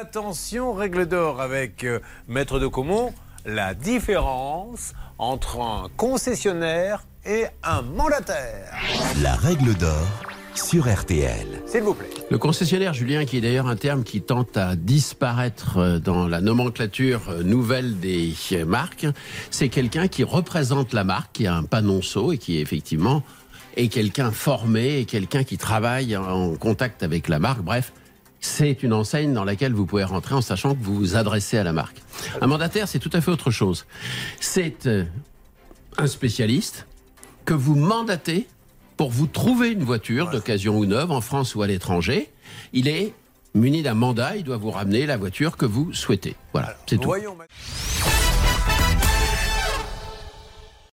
Attention, règle d'or avec euh, Maître de Comont, la différence entre un concessionnaire et un mandataire. La règle d'or sur RTL. S'il vous plaît. Le concessionnaire, Julien, qui est d'ailleurs un terme qui tente à disparaître euh, dans la nomenclature euh, nouvelle des marques, c'est quelqu'un qui représente la marque, qui a un panonceau et qui effectivement est quelqu'un formé et quelqu'un qui travaille en contact avec la marque. Bref, c'est une enseigne dans laquelle vous pouvez rentrer en sachant que vous vous adressez à la marque. Un mandataire, c'est tout à fait autre chose. C'est un spécialiste que vous mandatez pour vous trouver une voiture d'occasion ou neuve en France ou à l'étranger. Il est muni d'un mandat, il doit vous ramener la voiture que vous souhaitez. Voilà, c'est tout.